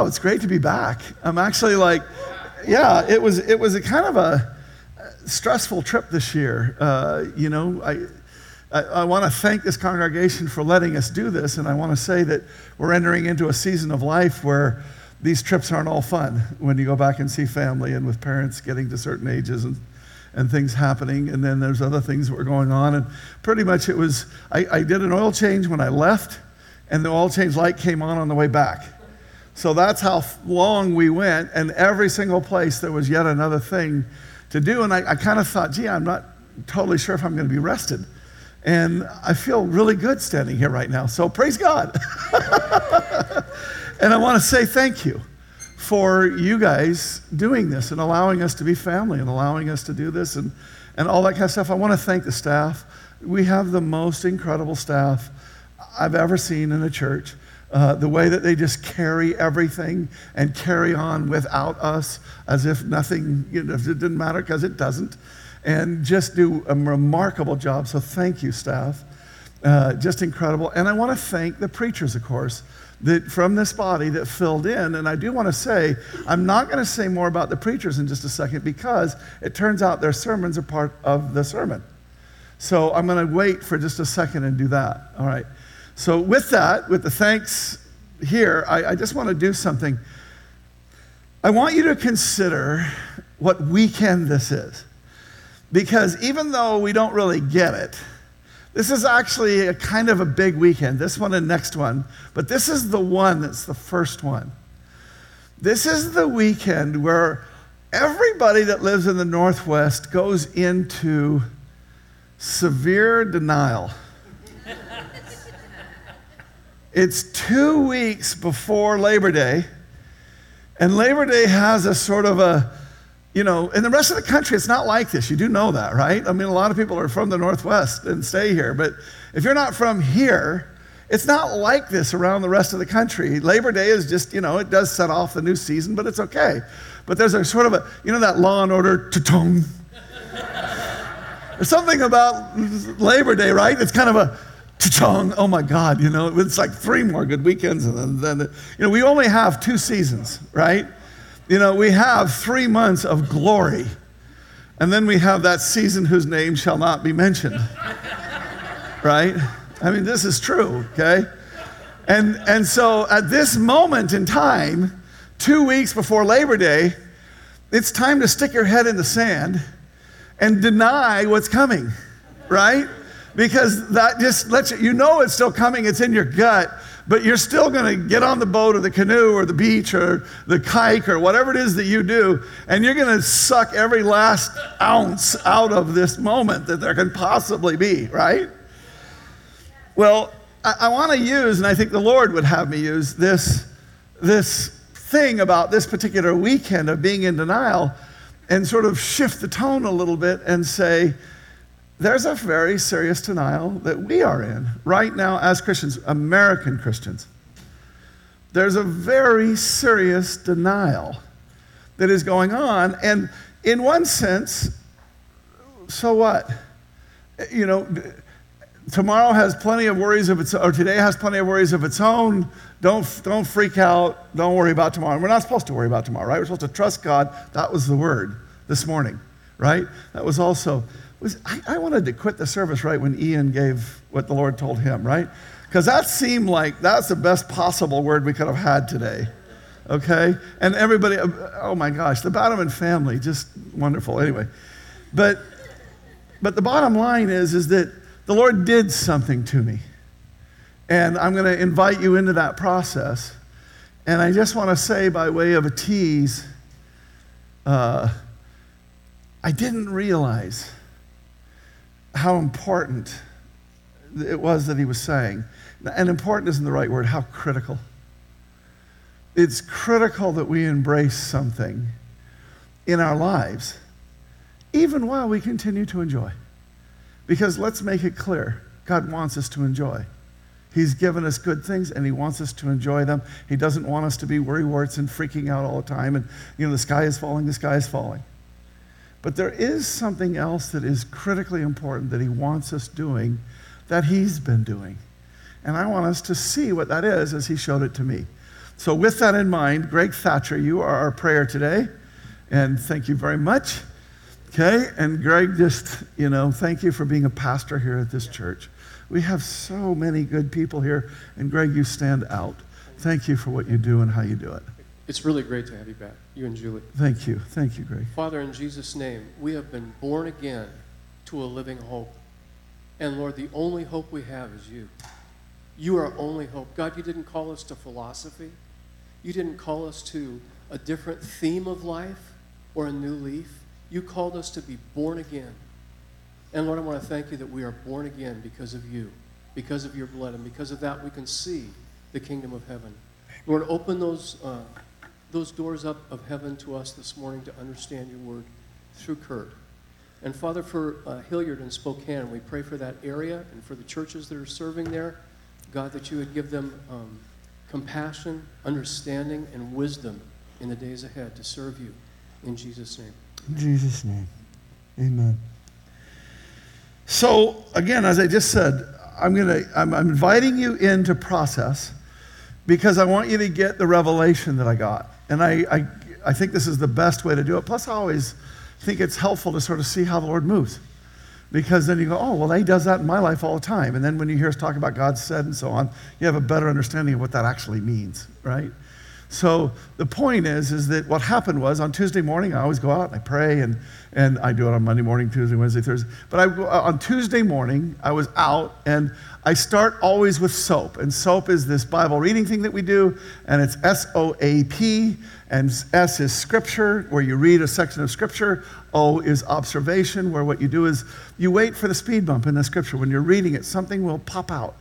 Oh, it's great to be back. I'm actually like, yeah, it was it was a kind of a stressful trip this year. Uh, you know, I. I, I want to thank this congregation for letting us do this, and I want to say that we're entering into a season of life where these trips aren't all fun when you go back and see family and with parents getting to certain ages and, and things happening. And then there's other things that were going on. And pretty much it was, I, I did an oil change when I left, and the oil change light came on on the way back. So that's how long we went, and every single place there was yet another thing to do. And I, I kind of thought, gee, I'm not totally sure if I'm going to be rested. And I feel really good standing here right now. So praise God. and I want to say thank you for you guys doing this and allowing us to be family and allowing us to do this and, and all that kind of stuff. I want to thank the staff. We have the most incredible staff I've ever seen in a church. Uh, the way that they just carry everything and carry on without us as if nothing, you know, it didn't matter because it doesn't, and just do a remarkable job. So thank you, staff. Uh, just incredible. And I want to thank the preachers, of course, that from this body that filled in. And I do want to say, I'm not going to say more about the preachers in just a second because it turns out their sermons are part of the sermon. So I'm going to wait for just a second and do that. All right. So, with that, with the thanks here, I, I just want to do something. I want you to consider what weekend this is. Because even though we don't really get it, this is actually a kind of a big weekend, this one and next one, but this is the one that's the first one. This is the weekend where everybody that lives in the Northwest goes into severe denial. It's two weeks before Labor Day, and Labor Day has a sort of a, you know, in the rest of the country, it's not like this. You do know that, right? I mean, a lot of people are from the Northwest and stay here, but if you're not from here, it's not like this around the rest of the country. Labor Day is just, you know, it does set off the new season, but it's okay. But there's a sort of a, you know, that law and order tong. There's something about Labor Day, right? It's kind of a, Oh my God, you know, it's like three more good weekends. And then, then, you know, we only have two seasons, right? You know, we have three months of glory. And then we have that season whose name shall not be mentioned, right? I mean, this is true, okay? And, and so at this moment in time, two weeks before Labor Day, it's time to stick your head in the sand and deny what's coming, right? Because that just lets you, you know it's still coming, it's in your gut, but you're still going to get on the boat or the canoe or the beach or the kite or whatever it is that you do, and you're going to suck every last ounce out of this moment that there can possibly be, right? Well, I, I want to use, and I think the Lord would have me use this, this thing about this particular weekend of being in denial and sort of shift the tone a little bit and say, there's a very serious denial that we are in right now as Christians, American Christians. There's a very serious denial that is going on. And in one sense, so what? You know, tomorrow has plenty of worries of its or today has plenty of worries of its own. Don't, don't freak out. Don't worry about tomorrow. We're not supposed to worry about tomorrow, right? We're supposed to trust God. That was the word this morning, right? That was also was I, I wanted to quit the service right when Ian gave what the Lord told him, right? Because that seemed like that's the best possible word we could have had today. Okay? And everybody, oh my gosh, the Batterman family, just wonderful. Anyway, but but the bottom line is, is that the Lord did something to me. And I'm going to invite you into that process. And I just want to say, by way of a tease, uh, I didn't realize how important it was that he was saying. And important isn't the right word, how critical. It's critical that we embrace something in our lives, even while we continue to enjoy. Because let's make it clear God wants us to enjoy. He's given us good things and he wants us to enjoy them. He doesn't want us to be worrywarts and freaking out all the time and, you know, the sky is falling, the sky is falling. But there is something else that is critically important that he wants us doing that he's been doing. And I want us to see what that is as he showed it to me. So, with that in mind, Greg Thatcher, you are our prayer today. And thank you very much. Okay? And Greg, just, you know, thank you for being a pastor here at this church. We have so many good people here. And Greg, you stand out. Thank you for what you do and how you do it. It's really great to have you back, you and Julie. Thank you. Thank you, Greg. Father, in Jesus' name, we have been born again to a living hope. And Lord, the only hope we have is you. You are our only hope. God, you didn't call us to philosophy. You didn't call us to a different theme of life or a new leaf. You called us to be born again. And Lord, I want to thank you that we are born again because of you, because of your blood, and because of that we can see the kingdom of heaven. Lord, open those, uh, those doors up of heaven to us this morning to understand your word through Kurt. And Father, for uh, Hillyard and Spokane, we pray for that area and for the churches that are serving there. God, that you would give them um, compassion, understanding, and wisdom in the days ahead to serve you. In Jesus' name. In Jesus' name. Amen. So, again, as I just said, I'm, gonna, I'm, I'm inviting you into process because I want you to get the revelation that I got. And I, I, I think this is the best way to do it. Plus, I always think it's helpful to sort of see how the Lord moves. Because then you go, oh, well, he does that in my life all the time. And then when you hear us talk about God said and so on, you have a better understanding of what that actually means, right? So the point is, is that what happened was on Tuesday morning, I always go out and I pray, and, and I do it on Monday morning, Tuesday, Wednesday, Thursday. But I, on Tuesday morning, I was out, and I start always with SOAP. And SOAP is this Bible reading thing that we do, and it's S O A P, and S is scripture, where you read a section of scripture. O is observation, where what you do is you wait for the speed bump in the scripture. When you're reading it, something will pop out.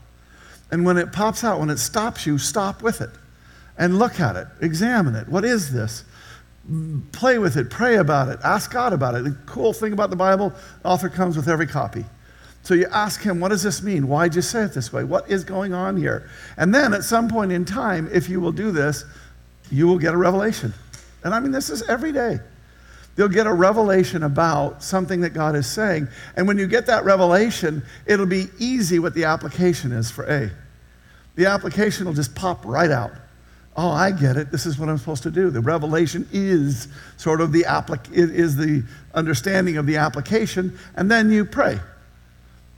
And when it pops out, when it stops you, stop with it and look at it, examine it. What is this? Play with it, pray about it, ask God about it. The cool thing about the Bible, the author comes with every copy. So you ask him, what does this mean? Why'd you say it this way? What is going on here? And then at some point in time, if you will do this, you will get a revelation. And I mean, this is every day. You'll get a revelation about something that God is saying. And when you get that revelation, it'll be easy what the application is for A. The application will just pop right out. Oh, I get it. This is what I'm supposed to do. The revelation is sort of the applic- is the understanding of the application, and then you pray.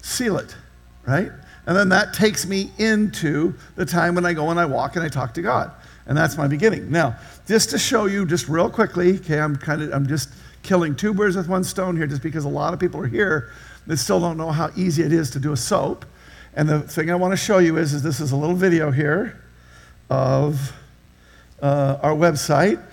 Seal it, right? And then that takes me into the time when I go and I walk and I talk to God. And that's my beginning. Now, just to show you just real quickly, okay, I'm kind of I'm just killing two birds with one stone here just because a lot of people are here that still don't know how easy it is to do a soap. And the thing I want to show you is, is this is a little video here of uh, our website.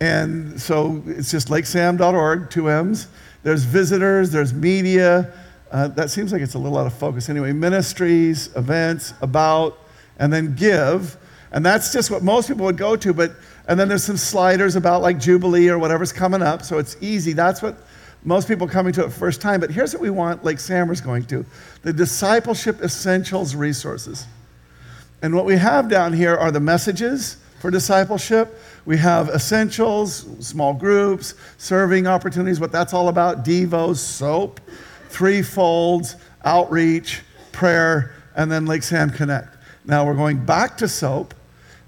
And so it's just lakesamm.org, two M's. There's visitors, there's media. Uh, that seems like it's a little out of focus. Anyway, ministries, events, about, and then give. And that's just what most people would go to. But and then there's some sliders about like Jubilee or whatever's coming up. So it's easy. That's what most people coming to it first time. But here's what we want Lake Sammer's going to the discipleship essentials resources. And what we have down here are the messages for discipleship. We have essentials, small groups, serving opportunities, what that's all about, Devos, soap, three folds, outreach, prayer, and then Lake Sam Connect. Now we're going back to soap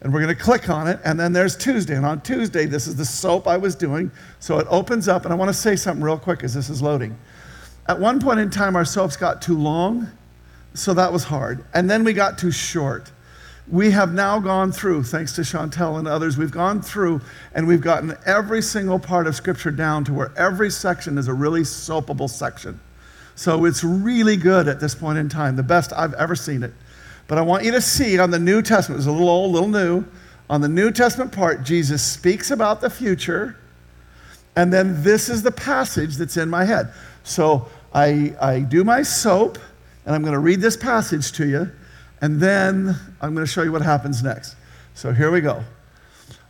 and we're going to click on it and then there's Tuesday. And on Tuesday, this is the soap I was doing. So it opens up and I want to say something real quick as this is loading. At one point in time, our soaps got too long, so that was hard. And then we got too short we have now gone through, thanks to Chantel and others, we've gone through and we've gotten every single part of Scripture down to where every section is a really soapable section. So it's really good at this point in time, the best I've ever seen it. But I want you to see on the New Testament, it's a little old, little new. On the New Testament part, Jesus speaks about the future, and then this is the passage that's in my head. So I, I do my soap, and I'm going to read this passage to you. And then I'm going to show you what happens next. So here we go.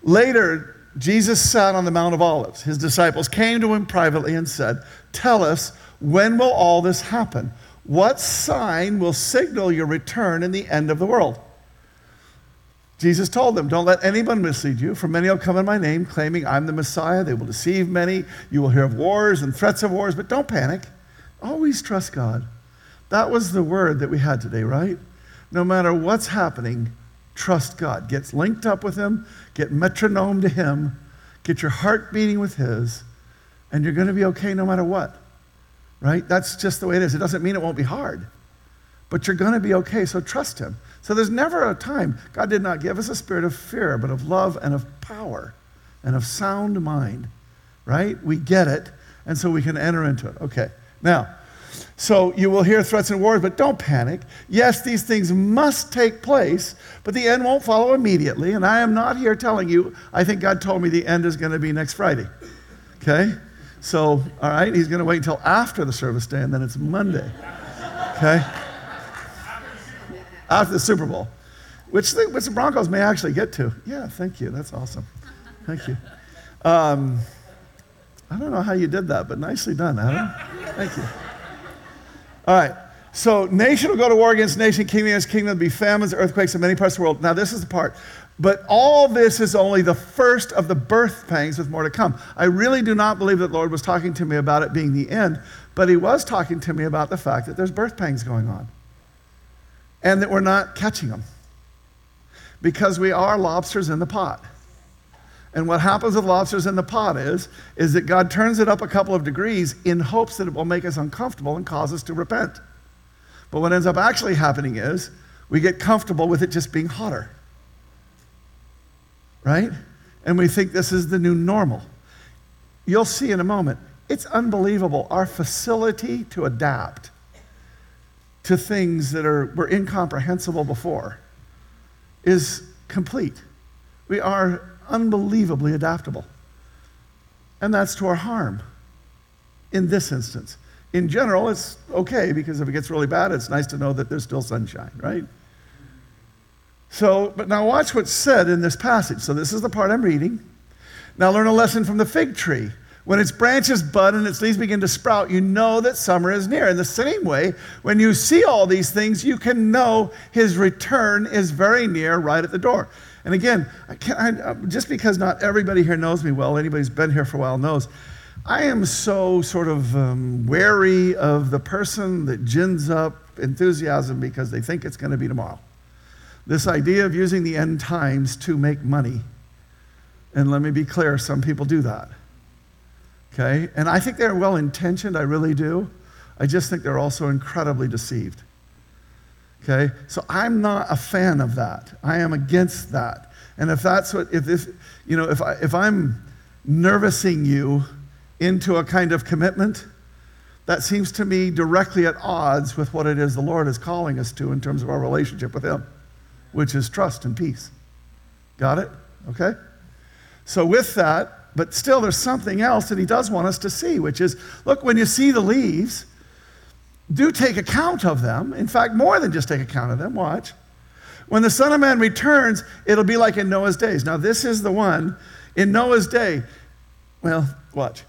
Later, Jesus sat on the Mount of Olives. His disciples came to him privately and said, Tell us, when will all this happen? What sign will signal your return in the end of the world? Jesus told them, Don't let anyone mislead you, for many will come in my name, claiming I'm the Messiah. They will deceive many. You will hear of wars and threats of wars, but don't panic. Always trust God. That was the word that we had today, right? No matter what's happening, Trust God. Get linked up with Him, get metronome to Him, get your heart beating with His, and you're going to be okay no matter what. Right? That's just the way it is. It doesn't mean it won't be hard, but you're going to be okay, so trust Him. So there's never a time, God did not give us a spirit of fear, but of love and of power and of sound mind. Right? We get it, and so we can enter into it. Okay. Now, so you will hear threats and wars, but don't panic. Yes, these things must take place, but the end won't follow immediately. And I am not here telling you, I think God told me the end is going to be next Friday. Okay? So, all right, he's going to wait until after the service day, and then it's Monday. Okay? After the Super Bowl, which the, which the Broncos may actually get to. Yeah, thank you. That's awesome. Thank you. Um, I don't know how you did that, but nicely done, Adam. Thank you. All right. So nation will go to war against nation, kingdom against kingdom. There'll be famines, earthquakes in many parts of the world. Now, this is the part. But all this is only the first of the birth pangs with more to come. I really do not believe that the Lord was talking to me about it being the end, but He was talking to me about the fact that there's birth pangs going on and that we're not catching them because we are lobsters in the pot. And what happens with lobsters in the pot is, is that God turns it up a couple of degrees in hopes that it will make us uncomfortable and cause us to repent. But what ends up actually happening is we get comfortable with it just being hotter. Right? And we think this is the new normal. You'll see in a moment. It's unbelievable. Our facility to adapt to things that are, were incomprehensible before is complete. We are unbelievably adaptable. And that's to our harm in this instance. In general, it's okay because if it gets really bad, it's nice to know that there's still sunshine, right? So, but now watch what's said in this passage. So, this is the part I'm reading. Now, learn a lesson from the fig tree. When its branches bud and its leaves begin to sprout, you know that summer is near. In the same way, when you see all these things, you can know his return is very near, right at the door. And again, I I, just because not everybody here knows me well, anybody who's been here for a while knows, I am so sort of um, wary of the person that gins up enthusiasm because they think it's going to be tomorrow. This idea of using the end times to make money. And let me be clear, some people do that. Okay? And I think they're well intentioned, I really do. I just think they're also incredibly deceived. Okay? So I'm not a fan of that. I am against that. And if that's what, if, if you know, if, I, if I'm nervousing you into a kind of commitment, that seems to me directly at odds with what it is the Lord is calling us to in terms of our relationship with Him, which is trust and peace. Got it? Okay? So, with that, but still, there's something else that He does want us to see, which is look, when you see the leaves, do take account of them. In fact, more than just take account of them. Watch. When the Son of Man returns, it'll be like in Noah's days. Now, this is the one in Noah's day. Well, watch.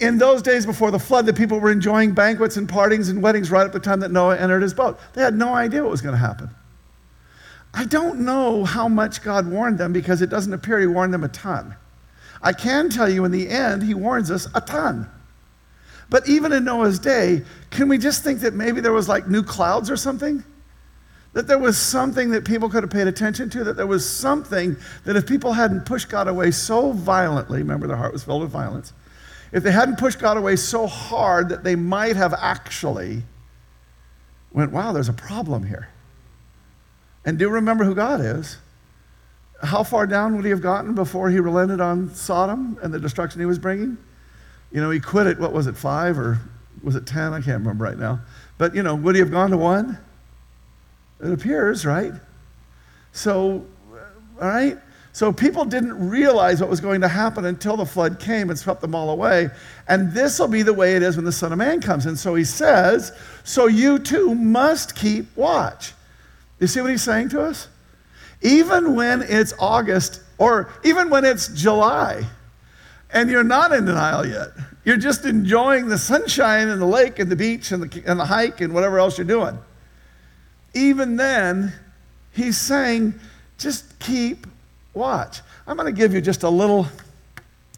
In those days before the flood, the people were enjoying banquets and partings and weddings right at the time that Noah entered his boat. They had no idea what was going to happen. I don't know how much God warned them because it doesn't appear he warned them a ton. I can tell you in the end, he warns us a ton. But even in Noah's day, can we just think that maybe there was like new clouds or something? That there was something that people could have paid attention to, that there was something that if people hadn't pushed God away so violently, remember their heart was filled with violence, if they hadn't pushed God away so hard that they might have actually went, wow, there's a problem here. And do remember who God is. How far down would he have gotten before he relented on Sodom and the destruction he was bringing? You know, he quit at, what was it, five or was it 10? I can't remember right now. But, you know, would he have gone to one? It appears, right? So, all right? So people didn't realize what was going to happen until the flood came and swept them all away. And this will be the way it is when the Son of Man comes. And so he says, So you too must keep watch. You see what he's saying to us? Even when it's August or even when it's July, and you're not in denial yet. You're just enjoying the sunshine and the lake and the beach and the, and the hike and whatever else you're doing. Even then, he's saying, just keep watch. I'm going to give you just a little,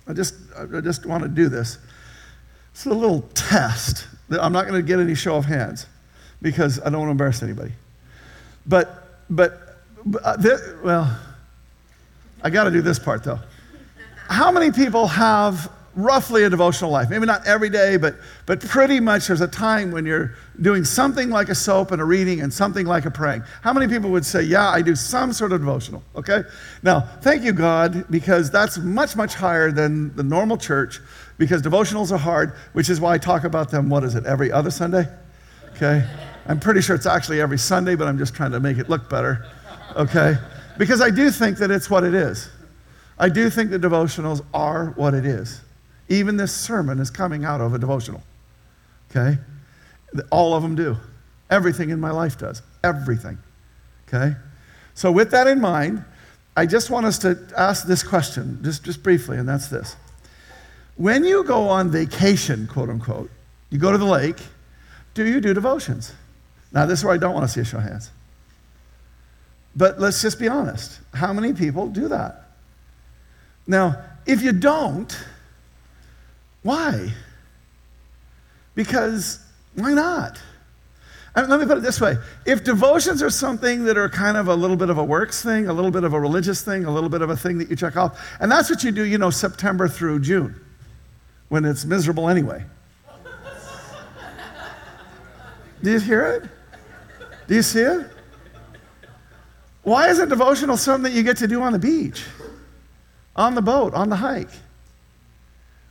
I just, I just want to do this. It's a little test. I'm not going to get any show of hands because I don't want to embarrass anybody. But, but uh, thi- well, I got to do this part though. How many people have roughly a devotional life? Maybe not every day, but, but pretty much there's a time when you're doing something like a soap and a reading and something like a praying. How many people would say, Yeah, I do some sort of devotional? Okay? Now, thank you, God, because that's much, much higher than the normal church because devotionals are hard, which is why I talk about them, what is it, every other Sunday? Okay? I'm pretty sure it's actually every Sunday, but I'm just trying to make it look better. Okay? Because I do think that it's what it is. I do think the devotionals are what it is. Even this sermon is coming out of a devotional. Okay? All of them do. Everything in my life does. Everything. Okay? So, with that in mind, I just want us to ask this question, just, just briefly, and that's this. When you go on vacation, quote unquote, you go to the lake, do you do devotions? Now, this is where I don't want to see a show of hands. But let's just be honest. How many people do that? Now, if you don't, why? Because why not? And let me put it this way if devotions are something that are kind of a little bit of a works thing, a little bit of a religious thing, a little bit of a thing that you check off, and that's what you do, you know, September through June, when it's miserable anyway. do you hear it? Do you see it? Why isn't devotional something that you get to do on the beach, on the boat, on the hike?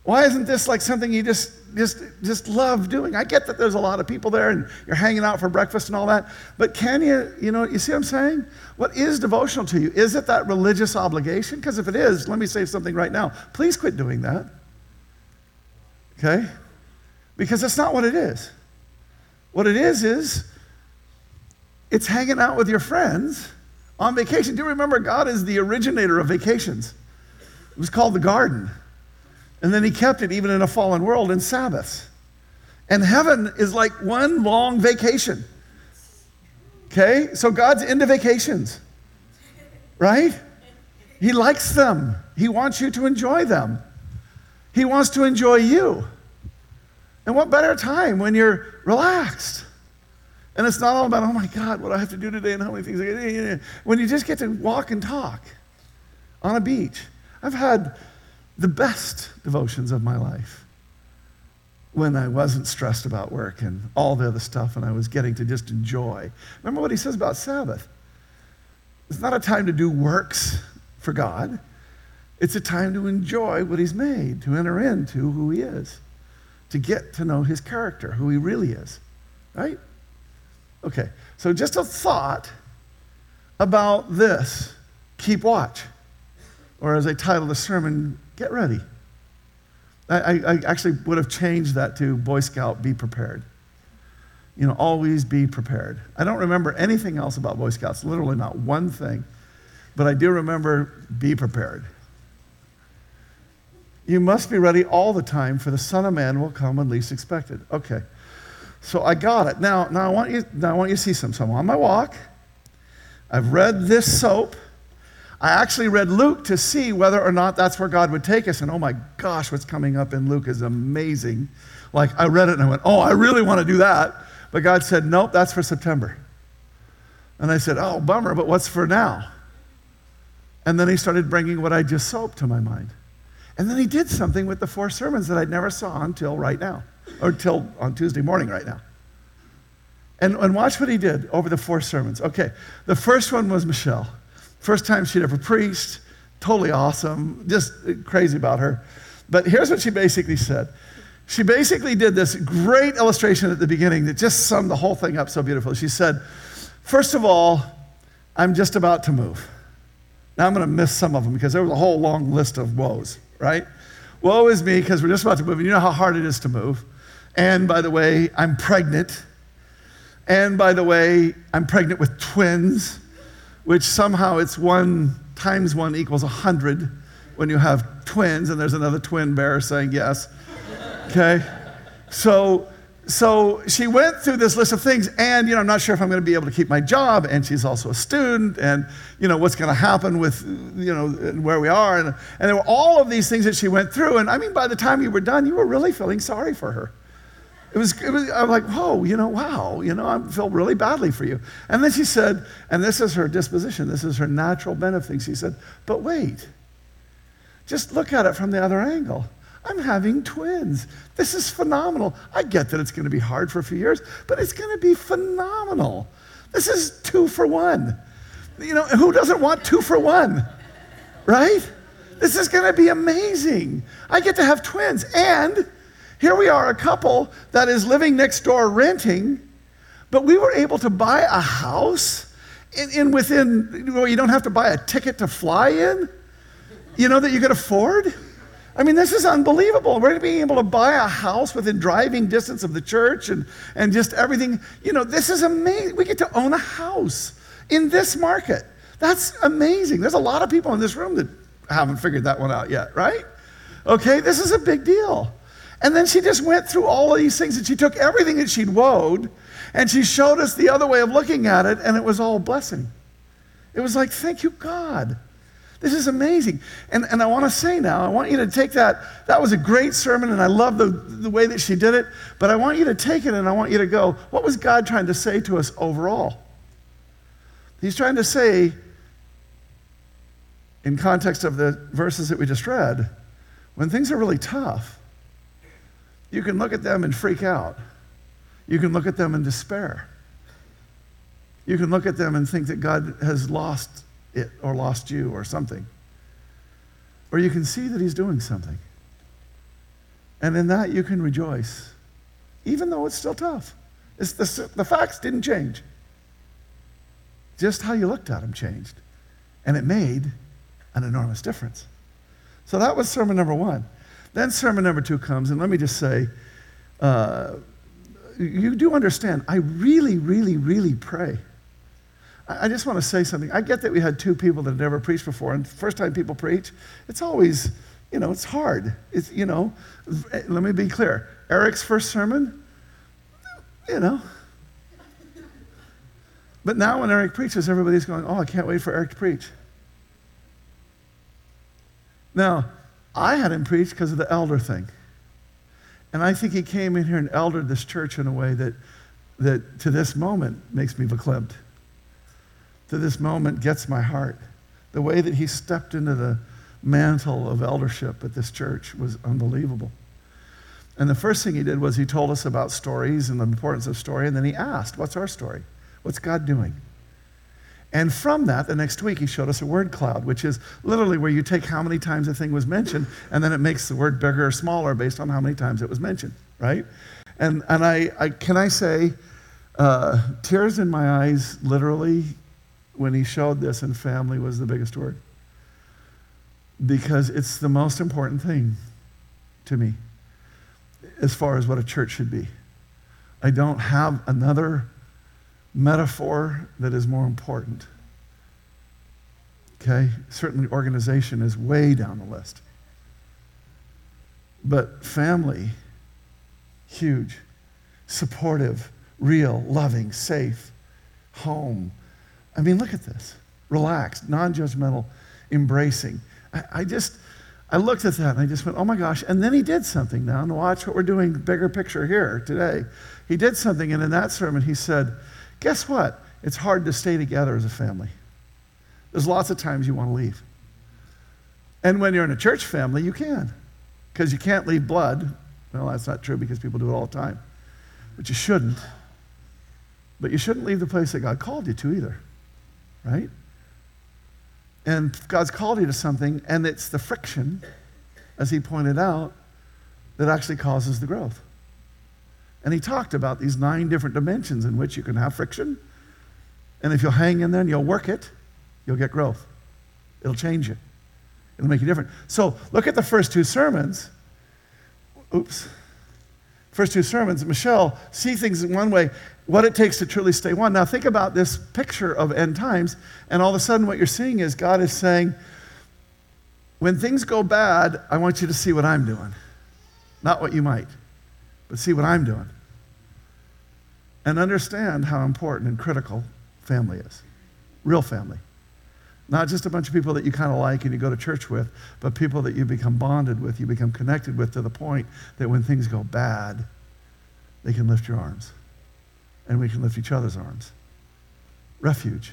Why isn't this like something you just, just, just love doing? I get that there's a lot of people there and you're hanging out for breakfast and all that, but can you, you know, you see what I'm saying? What is devotional to you? Is it that religious obligation? Because if it is, let me say something right now. Please quit doing that. Okay? Because that's not what it is. What it is, is it's hanging out with your friends on vacation. Do you remember God is the originator of vacations? It was called the garden. And then he kept it even in a fallen world in Sabbaths. And heaven is like one long vacation. Okay? So God's into vacations, right? He likes them, He wants you to enjoy them, He wants to enjoy you. And what better time when you're relaxed? And it's not all about, oh my God, what do I have to do today and how many things. When you just get to walk and talk on a beach. I've had the best devotions of my life when I wasn't stressed about work and all the other stuff and I was getting to just enjoy. Remember what he says about Sabbath? It's not a time to do works for God. It's a time to enjoy what he's made, to enter into who he is, to get to know his character, who he really is. Right? Okay, so just a thought about this. Keep watch. Or as I titled the sermon, get ready. I, I, actually would have changed that to Boy Scout, be prepared. You know, always be prepared. I don't remember anything else about Boy Scouts, literally not one thing. But I do remember be prepared. You must be ready all the time, for the Son of Man will come when least expected. Okay. So I got it. Now, now, I, want you, now I want you to see some. So I'm on my walk. I've read this soap. I actually read Luke to see whether or not that's where God would take us. And oh my gosh, what's coming up in Luke is amazing. Like I read it and I went, oh, I really want to do that. But God said, nope, that's for September. And I said, oh, bummer, but what's for now? And then he started bringing what I just soaped to my mind. And then he did something with the four sermons that I'd never saw until right now, or until on Tuesday morning right now. And, and watch what he did over the four sermons. Okay, the first one was Michelle. First time she'd ever preached, totally awesome, just crazy about her. But here's what she basically said. She basically did this great illustration at the beginning that just summed the whole thing up so beautifully. She said, First of all, I'm just about to move. Now I'm going to miss some of them because there was a whole long list of woes, right? Woe is me because we're just about to move. And you know how hard it is to move. And by the way, I'm pregnant. And by the way, I'm pregnant with twins which somehow it's one times one equals a 100 when you have twins, and there's another twin bear saying yes. Okay? So, so she went through this list of things, and you know, I'm not sure if I'm going to be able to keep my job, and she's also a student, and you know, what's going to happen with you know where we are, and, and there were all of these things that she went through, and I mean, by the time you were done, you were really feeling sorry for her. It was, it was, I'm like, whoa, you know, wow, you know, I feel really badly for you. And then she said, and this is her disposition, this is her natural bent of things. She said, but wait, just look at it from the other angle. I'm having twins. This is phenomenal. I get that it's going to be hard for a few years, but it's going to be phenomenal. This is two for one. You know, who doesn't want two for one? Right? This is going to be amazing. I get to have twins. And here we are, a couple that is living next door renting, but we were able to buy a house in, in within, well, you don't have to buy a ticket to fly in, you know, that you could afford. I mean, this is unbelievable. We're being able to buy a house within driving distance of the church and, and just everything. You know, this is amazing. We get to own a house in this market. That's amazing. There's a lot of people in this room that haven't figured that one out yet, right? Okay, this is a big deal. And then she just went through all of these things and she took everything that she'd wowed and she showed us the other way of looking at it and it was all blessing. It was like, thank you, God. This is amazing. And, and I want to say now, I want you to take that. That was a great sermon, and I love the, the way that she did it. But I want you to take it and I want you to go, what was God trying to say to us overall? He's trying to say, in context of the verses that we just read, when things are really tough, you can look at them and freak out. You can look at them in despair. You can look at them and think that God has lost it or lost you or something. Or you can see that He's doing something. And in that, you can rejoice, even though it's still tough. It's the, the facts didn't change. Just how you looked at them changed. And it made an enormous difference. So that was sermon number one. Then sermon number two comes, and let me just say, uh, you do understand, I really, really, really pray. I, I just want to say something. I get that we had two people that had never preached before, and first time people preach, it's always, you know, it's hard. It's, you know, let me be clear. Eric's first sermon, you know. But now when Eric preaches, everybody's going, oh, I can't wait for Eric to preach. Now, I had him preach because of the elder thing. And I think he came in here and eldered this church in a way that, that to this moment makes me verklempt. To this moment gets my heart. The way that he stepped into the mantle of eldership at this church was unbelievable. And the first thing he did was he told us about stories and the importance of story, and then he asked, What's our story? What's God doing? And from that, the next week, he showed us a word cloud, which is literally where you take how many times a thing was mentioned, and then it makes the word bigger or smaller based on how many times it was mentioned, right? And, and I, I can I say, uh, tears in my eyes, literally, when he showed this, and family was the biggest word. Because it's the most important thing to me as far as what a church should be. I don't have another metaphor that is more important. Okay? Certainly, organization is way down the list. But family, huge. Supportive, real, loving, safe, home. I mean, look at this. Relaxed, non judgmental, embracing. I, I, just, I looked at that and I just went, oh my gosh. And then he did something now. And watch what we're doing, bigger picture here today. He did something, and in that sermon, he said, Guess what? It's hard to stay together as a family. There's lots of times you want to leave. And when you're in a church family, you can, because you can't leave blood. Well, that's not true because people do it all the time. But you shouldn't. But you shouldn't leave the place that God called you to either, right? And God's called you to something, and it's the friction, as he pointed out, that actually causes the growth. And he talked about these nine different dimensions in which you can have friction. And if you'll hang in there and you'll work it, you'll get growth. It'll change you, it'll make you different. So look at the first two sermons. Oops. First two sermons, Michelle, see things in one way, what it takes to truly stay one. Now think about this picture of end times, and all of a sudden what you're seeing is God is saying, when things go bad, I want you to see what I'm doing, not what you might but see what I'm doing. And understand how important and critical family is real family. Not just a bunch of people that you kind of like and you go to church with, but people that you become bonded with, you become connected with to the point that when things go bad, they can lift your arms. And we can lift each other's arms. Refuge,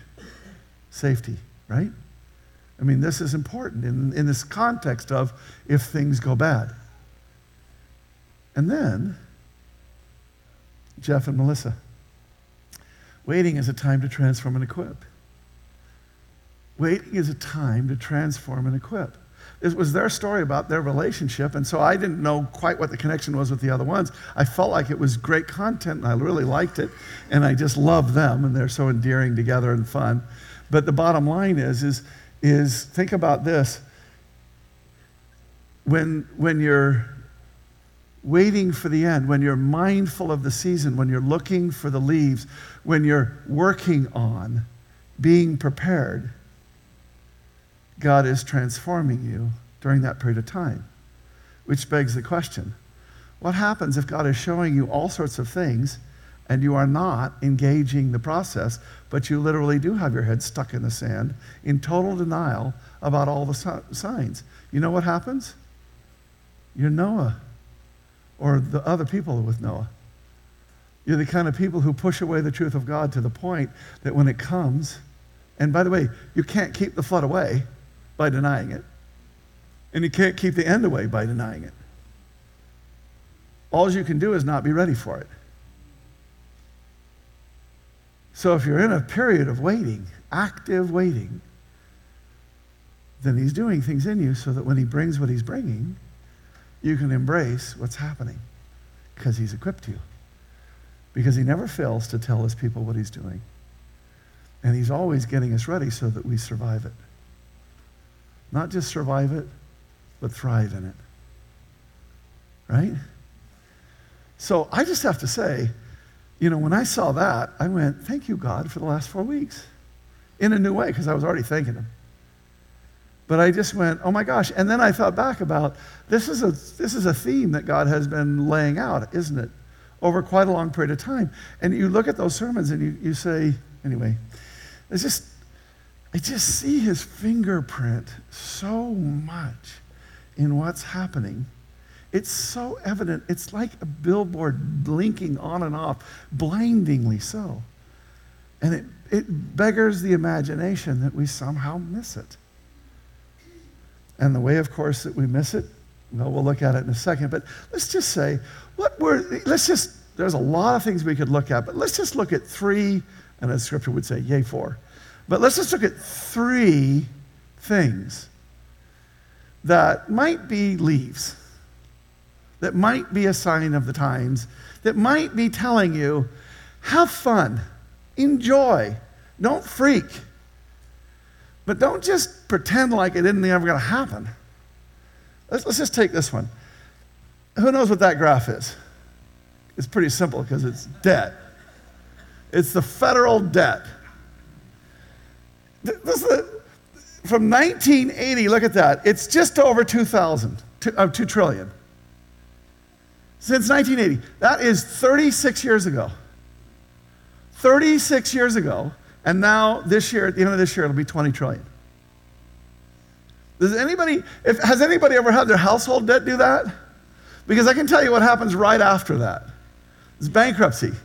safety, right? I mean, this is important in, in this context of if things go bad. And then, Jeff and Melissa, waiting is a time to transform and equip. Waiting is a time to transform and equip. It was their story about their relationship, and so I didn't know quite what the connection was with the other ones. I felt like it was great content, and I really liked it, and I just love them, and they're so endearing together and fun. But the bottom line is, is, is think about this. When, when you're waiting for the end, when you're mindful of the season, when you're looking for the leaves, when you're working on being prepared, God is transforming you during that period of time. Which begs the question what happens if God is showing you all sorts of things and you are not engaging the process, but you literally do have your head stuck in the sand in total denial about all the signs? You know what happens? You're Noah or the other people with Noah. You're the kind of people who push away the truth of God to the point that when it comes, and by the way, you can't keep the flood away by denying it. And you can't keep the end away by denying it. All you can do is not be ready for it. So if you're in a period of waiting, active waiting, then he's doing things in you so that when he brings what he's bringing, you can embrace what's happening because he's equipped you. Because he never fails to tell his people what he's doing. And he's always getting us ready so that we survive it. Not just survive it, but thrive in it. Right? So I just have to say, you know, when I saw that, I went, thank you, God, for the last four weeks in a new way, because I was already thanking Him. But I just went, oh my gosh. And then I thought back about this is a, this is a theme that God has been laying out, isn't it? Over quite a long period of time. And you look at those sermons and you, you say, anyway, it's just I just see his fingerprint so much in what's happening. It's so evident. It's like a billboard blinking on and off, blindingly so. And it, it beggars the imagination that we somehow miss it. And the way, of course, that we miss it, well, we'll look at it in a second. But let's just say, what were, let's just, there's a lot of things we could look at, but let's just look at three, and as scripture would say, yay, four but let's just look at three things that might be leaves, that might be a sign of the times, that might be telling you have fun, enjoy, don't freak. But don't just pretend like it isn't ever going to happen. Let's, let's just take this one. Who knows what that graph is? It's pretty simple because it's debt. It's the federal debt. This is from 1980, look at that. It's just over 2,000, uh, 2 trillion. Since 1980. That is 36 years ago. 36 years ago. And now this year, at the end of this year, it'll be 20 trillion. Does anybody, if, has anybody ever had their household debt do that? Because I can tell you what happens right after that. It's bankruptcy.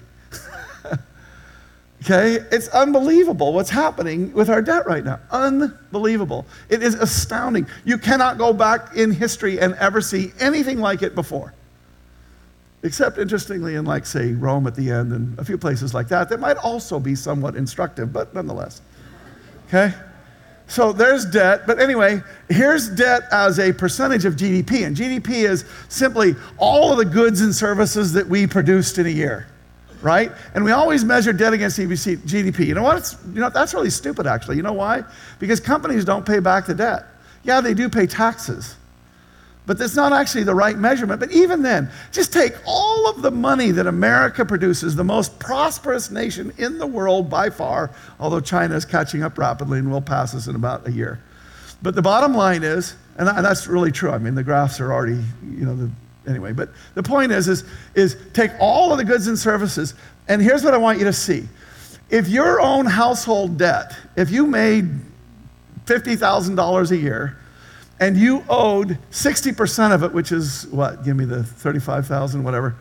Okay? It's unbelievable what's happening with our debt right now. Unbelievable. It is astounding. You cannot go back in history and ever see anything like it before. Except, interestingly, in, like, say, Rome at the end and a few places like that, that might also be somewhat instructive, but nonetheless. Okay? So there's debt, but anyway, here's debt as a percentage of GDP. And GDP is simply all of the goods and services that we produced in a year right? And we always measure debt against GDP. You know what? It's, you know, that's really stupid, actually. You know why? Because companies don't pay back the debt. Yeah, they do pay taxes, but that's not actually the right measurement. But even then, just take all of the money that America produces, the most prosperous nation in the world by far, although China is catching up rapidly and will pass us in about a year. But the bottom line is, and that's really true. I mean, the graphs are already, you know, the anyway, but the point is, is, is take all of the goods and services, and here's what I want you to see. If your own household debt, if you made $50,000 a year, and you owed 60% of it, which is what? Give me the 35,000, whatever.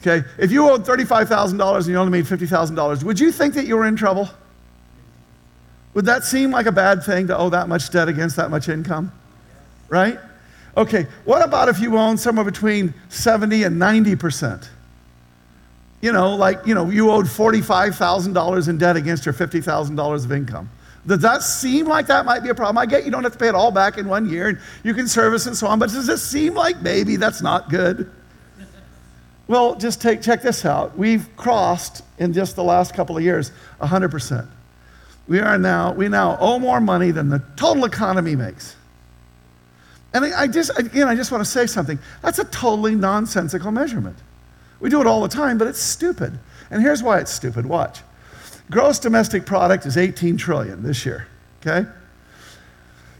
Okay? If you owed $35,000 and you only made $50,000, would you think that you were in trouble? Would that seem like a bad thing to owe that much debt against that much income? Right? Okay, what about if you own somewhere between 70 and 90%? You know, like, you know, you owed $45,000 in debt against your $50,000 of income. Does that seem like that might be a problem? I get you don't have to pay it all back in one year and you can service and so on, but does it seem like maybe that's not good? Well, just take, check this out. We've crossed in just the last couple of years 100%. We are now, we now owe more money than the total economy makes. And I just, again, I just want to say something. That's a totally nonsensical measurement. We do it all the time, but it's stupid. And here's why it's stupid. Watch. Gross domestic product is 18 trillion this year, okay?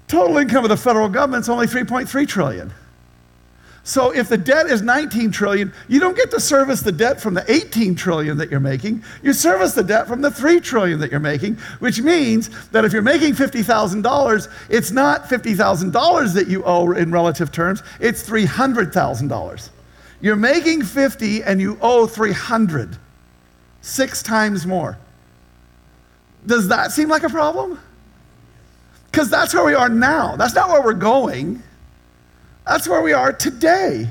Total income of the federal government is only 3.3 trillion. So if the debt is 19 trillion, you don't get to service the debt from the 18 trillion that you're making. You service the debt from the 3 trillion that you're making, which means that if you're making $50,000, it's not $50,000 that you owe in relative terms, it's $300,000. You're making 50 and you owe 300. 6 times more. Does that seem like a problem? Cuz that's where we are now. That's not where we're going. That's where we are today.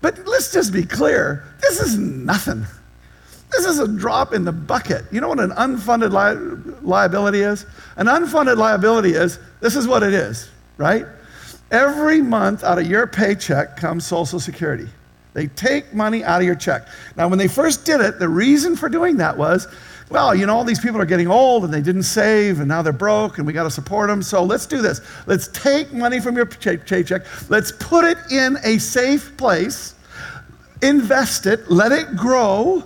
But let's just be clear this is nothing. This is a drop in the bucket. You know what an unfunded li- liability is? An unfunded liability is this is what it is, right? Every month out of your paycheck comes Social Security. They take money out of your check. Now, when they first did it, the reason for doing that was well, you know, all these people are getting old and they didn't save and now they're broke and we got to support them. So let's do this. Let's take money from your paycheck, let's put it in a safe place, invest it, let it grow.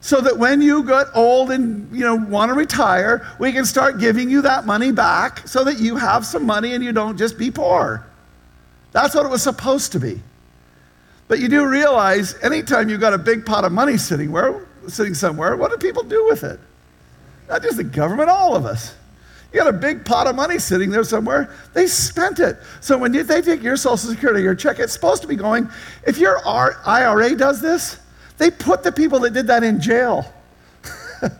So that when you get old and you know want to retire, we can start giving you that money back so that you have some money and you don't just be poor. That's what it was supposed to be. But you do realize anytime you've got a big pot of money sitting where sitting somewhere, what do people do with it? Not just the government, all of us. You got a big pot of money sitting there somewhere, they spent it. So when you, they take your Social Security, your check, it's supposed to be going. If your IRA does this, they put the people that did that in jail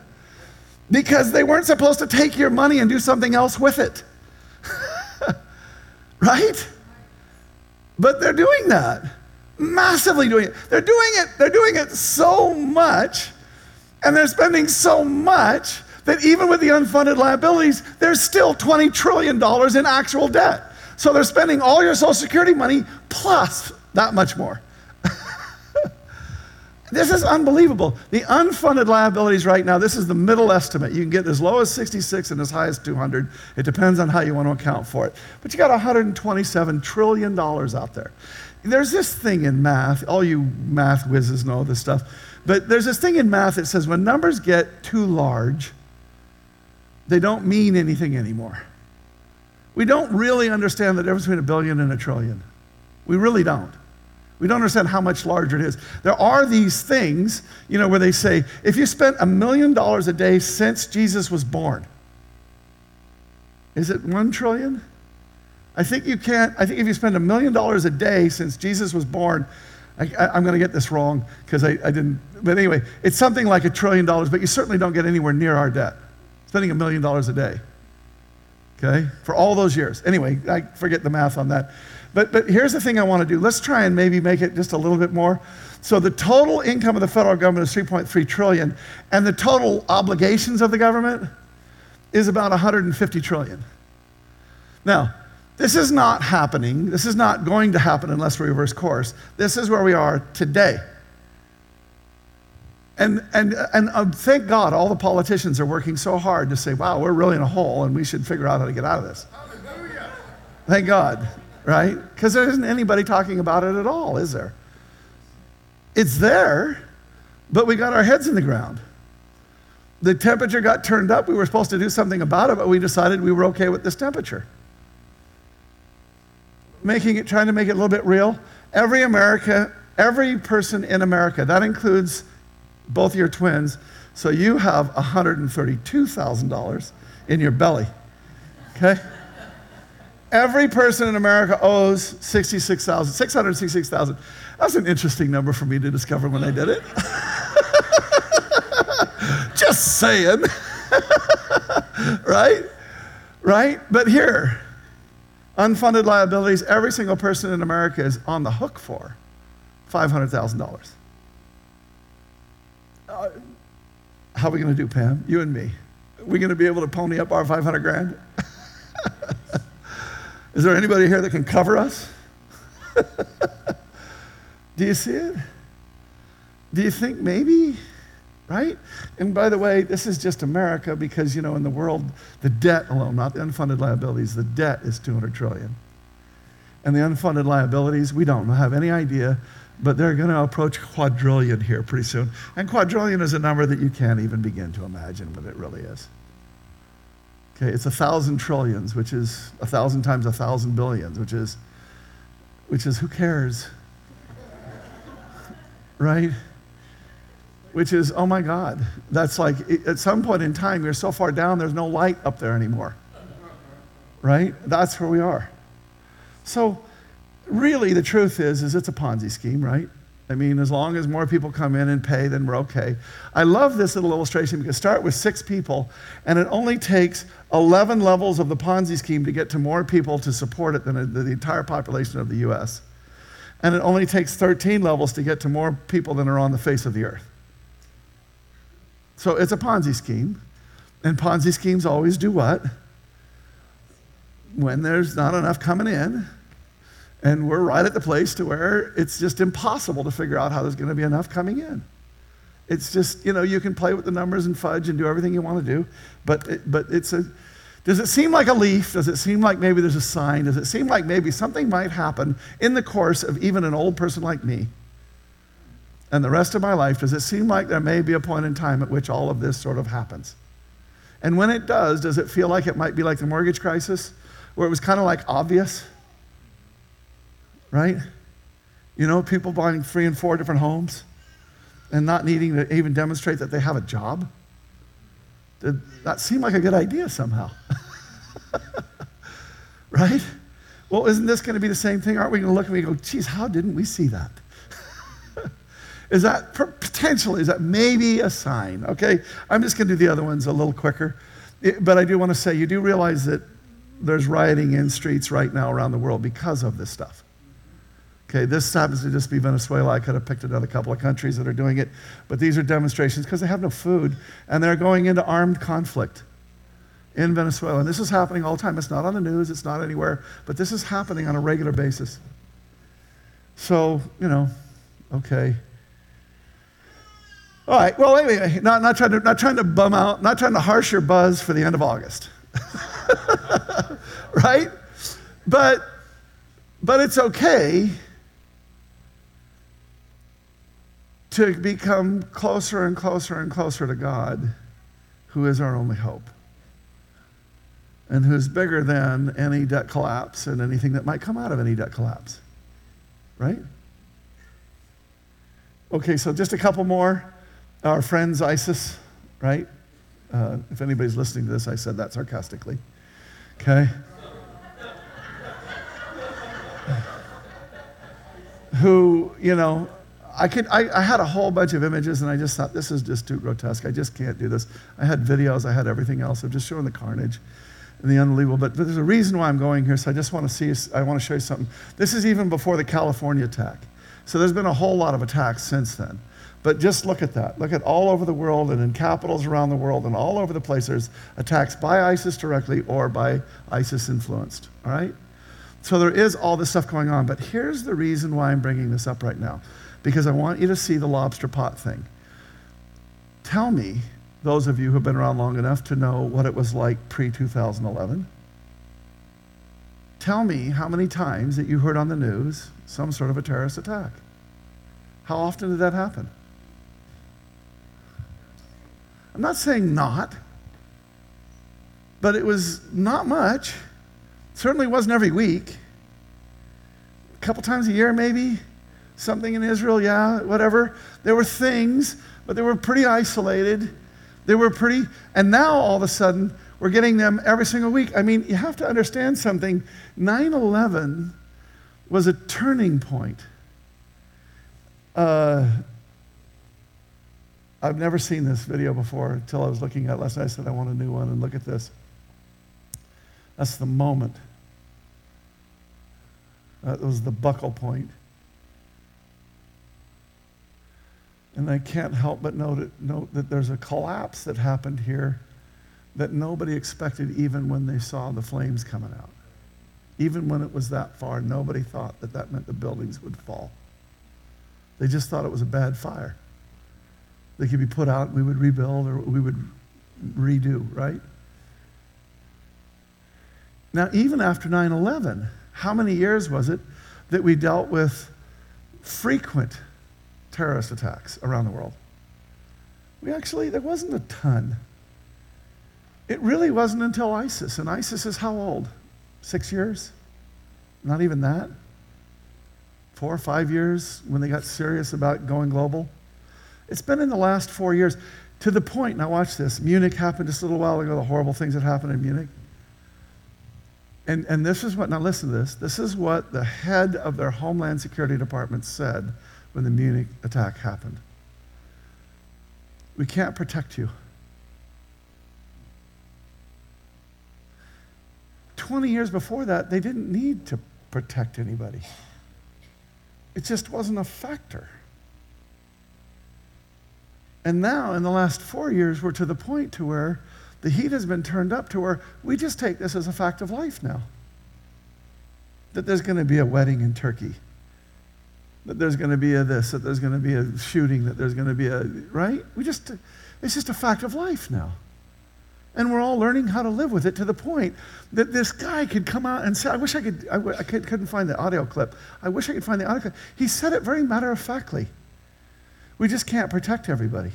because they weren't supposed to take your money and do something else with it. right? But they're doing that. Massively doing it. They're doing it, they're doing it so much and they're spending so much that even with the unfunded liabilities, there's still $20 trillion in actual debt. So they're spending all your Social Security money plus that much more. this is unbelievable. The unfunded liabilities right now, this is the middle estimate. You can get as low as 66 and as high as 200. It depends on how you want to account for it. But you got $127 trillion out there. There's this thing in math, all you math whizzes know this stuff but there's this thing in math that says when numbers get too large, they don't mean anything anymore. We don't really understand the difference between a billion and a trillion. We really don't. We don't understand how much larger it is. There are these things, you know, where they say if you spent a million dollars a day since Jesus was born, is it one trillion? I think you can't. I think if you spend a million dollars a day since Jesus was born, I, am going to get this wrong because I, I didn't. But anyway, it's something like a trillion dollars, but you certainly don't get anywhere near our debt. Spending a million dollars a day. Okay? For all those years. Anyway, I forget the math on that. But, but here's the thing I want to do. Let's try and maybe make it just a little bit more. So the total income of the federal government is 3.3 trillion, and the total obligations of the government is about 150 trillion. Now, this is not happening. This is not going to happen unless we reverse course. This is where we are today. And, and, and uh, thank God all the politicians are working so hard to say, wow, we're really in a hole and we should figure out how to get out of this. Hallelujah. Thank God, right? Because there isn't anybody talking about it at all, is there? It's there, but we got our heads in the ground. The temperature got turned up. We were supposed to do something about it, but we decided we were okay with this temperature making it, trying to make it a little bit real. Every America, every person in America, that includes both your twins, so you have $132,000 in your belly. Okay? Every person in America owes 66,000, 666,000. That's an interesting number for me to discover when I did it. Just saying. right? Right? But here, unfunded liabilities, every single person in America is on the hook for $500,000. Uh, how are we going to do, Pam? You and me. Are we going to be able to pony up our 500 grand? Is there anybody here that can cover us? do you see it? Do you think maybe? Right? And by the way, this is just America because, you know, in the world, the debt alone, not the unfunded liabilities, the debt is 200 trillion. And the unfunded liabilities, we don't have any idea, but they're going to approach quadrillion here pretty soon. And quadrillion is a number that you can't even begin to imagine what it really is. Okay, it's a thousand trillions, which is a thousand times a thousand billions, which is, which is who cares? right? Which is, oh my God, that's like at some point in time, you're so far down, there's no light up there anymore. Right? That's where we are. So, really, the truth is, is it's a Ponzi scheme, right? I mean, as long as more people come in and pay, then we're okay. I love this little illustration because start with six people, and it only takes 11 levels of the Ponzi scheme to get to more people to support it than the entire population of the US. And it only takes 13 levels to get to more people than are on the face of the earth. So it's a Ponzi scheme. And Ponzi schemes always do what? When there's not enough coming in, and we're right at the place to where it's just impossible to figure out how there's going to be enough coming in. It's just, you know, you can play with the numbers and fudge and do everything you want to do, but, it, but it's a, does it seem like a leaf? Does it seem like maybe there's a sign? Does it seem like maybe something might happen in the course of even an old person like me and the rest of my life? Does it seem like there may be a point in time at which all of this sort of happens? And when it does, does it feel like it might be like the mortgage crisis, where it was kind of like obvious? right? You know, people buying three and four different homes and not needing to even demonstrate that they have a job. Did that seem like a good idea somehow? right? Well, isn't this going to be the same thing? Aren't we going to look and we go, geez, how didn't we see that? Is that potentially, is that maybe a sign? Okay, I'm just going to do the other ones a little quicker. It, but I do want to say, you do realize that there's rioting in streets right now around the world because of this stuff. Okay, this happens to just be Venezuela. I could have picked another couple of countries that are doing it, but these are demonstrations because they have no food and they're going into armed conflict in Venezuela. And this is happening all the time. It's not on the news, it's not anywhere, but this is happening on a regular basis. So, you know, okay. All right, well, anyway, not, not, trying to, not trying to bum out, not trying to harsh your buzz for the end of August. right? But, but it's okay to become closer and closer and closer to God, who is our only hope and who's bigger than any debt collapse and anything that might come out of any debt collapse. Right? Okay, so just a couple more. Our friends ISIS, right? Uh, if anybody's listening to this, I said that sarcastically. Okay? Who, you know, I, could, I, I, had a whole bunch of images and I just thought, this is just too grotesque. I just can't do this. I had videos, I had everything else of just showing the carnage and the unbelievable. But, but there's a reason why I'm going here, so I just want to see, I want to show you something. This is even before the California attack. So there's been a whole lot of attacks since then. But just look at that. Look at all over the world and in capitals around the world and all over the place, there's attacks by ISIS directly or by ISIS influenced. All right? So there is all this stuff going on. But here's the reason why I'm bringing this up right now because I want you to see the lobster pot thing. Tell me, those of you who have been around long enough to know what it was like pre 2011. Tell me how many times that you heard on the news some sort of a terrorist attack. How often did that happen? I'm not saying not, but it was not much. Certainly wasn't every week. A couple times a year, maybe something in Israel, yeah, whatever. There were things, but they were pretty isolated. They were pretty, and now all of a sudden, We're getting them every single week. I mean, you have to understand something. 9 11 was a turning point. Uh, I've never seen this video before until I was looking at it last night. I said, I want a new one, and look at this. That's the moment. That was the buckle point. And I can't help but note, it, note that there's a collapse that happened here that nobody expected even when they saw the flames coming out. Even when it was that far, nobody thought that that meant the buildings would fall. They just thought it was a bad fire. They could be put out, we would rebuild or we would redo, right? Now, even after 9 11, how many years was it that we dealt with frequent terrorist attacks around the world? We actually, there wasn't a ton. It really wasn't until ISIS. And ISIS is how old? Six years? Not even that? Four or five years when they got serious about going global? It's been in the last four years to the point, now watch this. Munich happened just a little while ago, the horrible things that happened in Munich. And, and this is what, now listen to this. This is what the head of their Homeland Security Department said when the Munich attack happened. We can't protect you. 20 years before that, they didn't need to protect anybody. It just wasn't a factor. And now, in the last four years, we're to the point to where the heat has been turned up to where we just take this as a fact of life now. That there's going to be a wedding in Turkey. That there's going to be a this, that there's going to be a shooting, that there's going to be a, right? We just, it's just a fact of life now. And we're all learning how to live with it to the point that this guy could come out and say, I wish I could, I, w- I could, couldn't find the audio clip. I wish I could find the audio clip. He said it very matter of factly. We just can't protect everybody.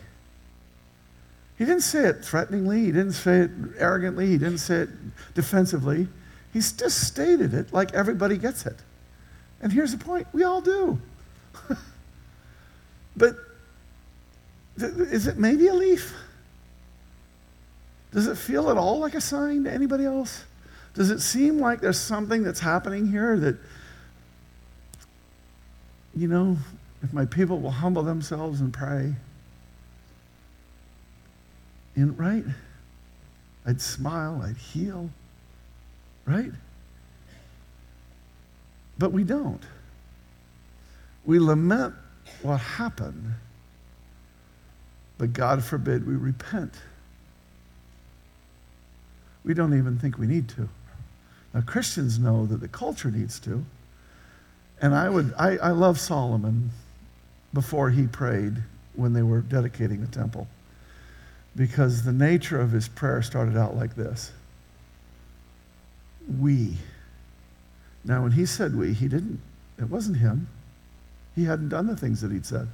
He didn't say it threateningly, he didn't say it arrogantly, he didn't say it defensively. He's just stated it like everybody gets it. And here's the point we all do. but th- is it maybe a leaf? Does it feel at all like a sign to anybody else? Does it seem like there's something that's happening here that, you know, if my people will humble themselves and pray, in, right? I'd smile, I'd heal, right? But we don't. We lament what happened, but God forbid we repent. We don't even think we need to. Now, Christians know that the culture needs to. And I would, I, I love Solomon before he prayed when they were dedicating the temple because the nature of his prayer started out like this We. Now, when he said we, he didn't, it wasn't him. He hadn't done the things that he'd said.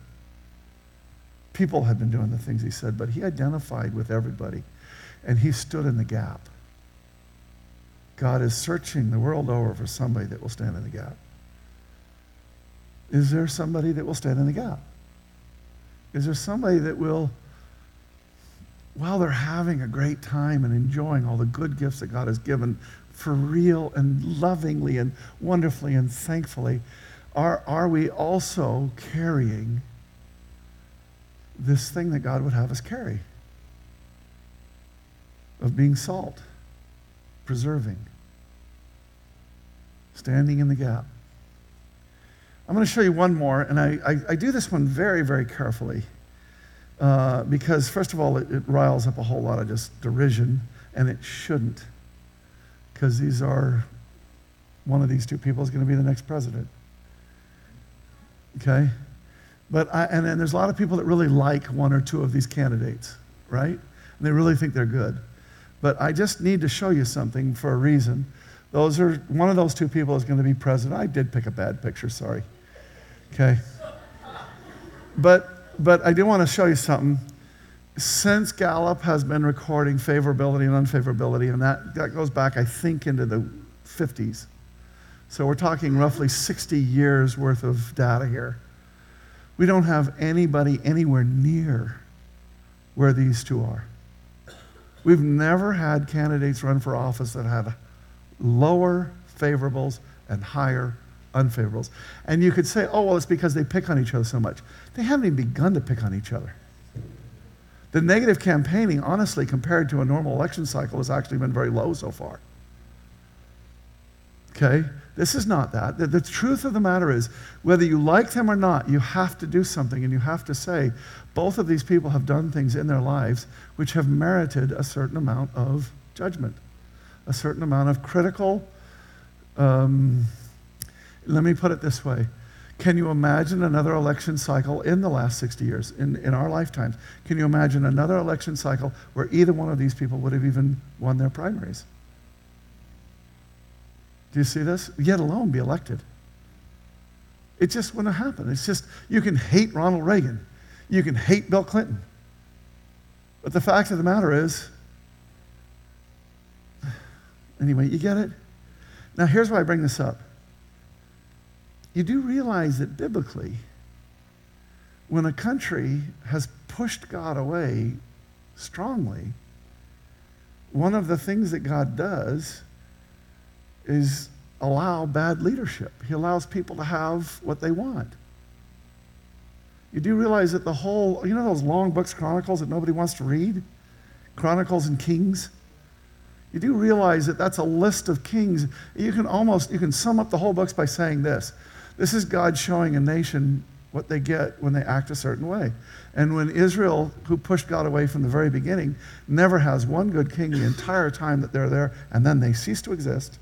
People had been doing the things he said, but he identified with everybody and he stood in the gap. God is searching the world over for somebody that will stand in the gap. Is there somebody that will stand in the gap? Is there somebody that will while they're having a great time and enjoying all the good gifts that God has given for real and lovingly and wonderfully and thankfully, are, are we also carrying this thing that God would have us carry of being salt, preserving, standing in the gap? I'm going to show you one more, and I, I, I do this one very, very carefully. Uh, because, first of all, it, it, riles up a whole lot of just derision, and it shouldn't. Because these are, one of these two people is going to be the next president. Okay? But I, and then there's a lot of people that really like one or two of these candidates, right? And they really think they're good. But I just need to show you something for a reason. Those are, one of those two people is going to be president. I did pick a bad picture, sorry. Okay? But but I do want to show you something. Since Gallup has been recording favorability and unfavorability, and that, that goes back, I think, into the 50s. So we're talking roughly 60 years worth of data here. We don't have anybody anywhere near where these two are. We've never had candidates run for office that had lower favorables and higher unfavorables. And you could say, oh, well, it's because they pick on each other so much. They haven't even begun to pick on each other. The negative campaigning, honestly, compared to a normal election cycle, has actually been very low so far. Okay? This is not that. The, the, truth of the matter is, whether you like them or not, you have to do something and you have to say, both of these people have done things in their lives which have merited a certain amount of judgment, a certain amount of critical. Um, let me put it this way can you imagine another election cycle in the last 60 years, in, in our lifetimes? Can you imagine another election cycle where either one of these people would have even won their primaries? Do you see this? Yet alone be elected. It just wouldn't happen. It's just, you can hate Ronald Reagan, you can hate Bill Clinton. But the fact of the matter is, anyway, you get it? Now, here's why I bring this up you do realize that biblically, when a country has pushed God away strongly, one of the things that God does is allow bad leadership. He allows people to have what they want. You do realize that the whole, you know those long books, Chronicles, that nobody wants to read? Chronicles and Kings? You do realize that that's a list of kings. You can almost, you can sum up the whole books by saying this. This is God showing a nation what they get when they act a certain way. And when Israel, who pushed God away from the very beginning, never has one good king the entire time that they're there, and then they cease to exist.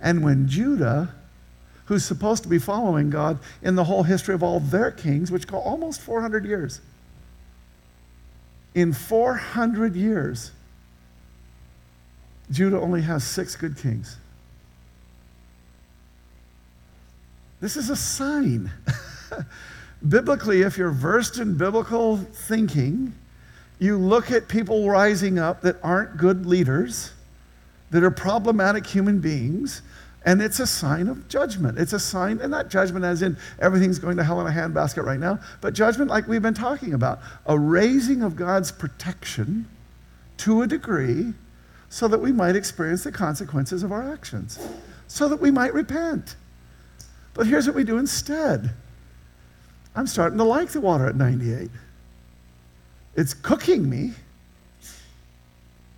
And when Judah, who's supposed to be following God in the whole history of all their kings, which go almost 400 years, in 400 years, Judah only has six good kings. This is a sign. Biblically, if you're versed in biblical thinking, you look at people rising up that aren't good leaders, that are problematic human beings, and it's a sign of judgment. It's a sign, and not judgment as in everything's going to hell in a handbasket right now, but judgment like we've been talking about a raising of God's protection to a degree so that we might experience the consequences of our actions, so that we might repent. But here's what we do instead I'm starting to like the water at 98. It's cooking me.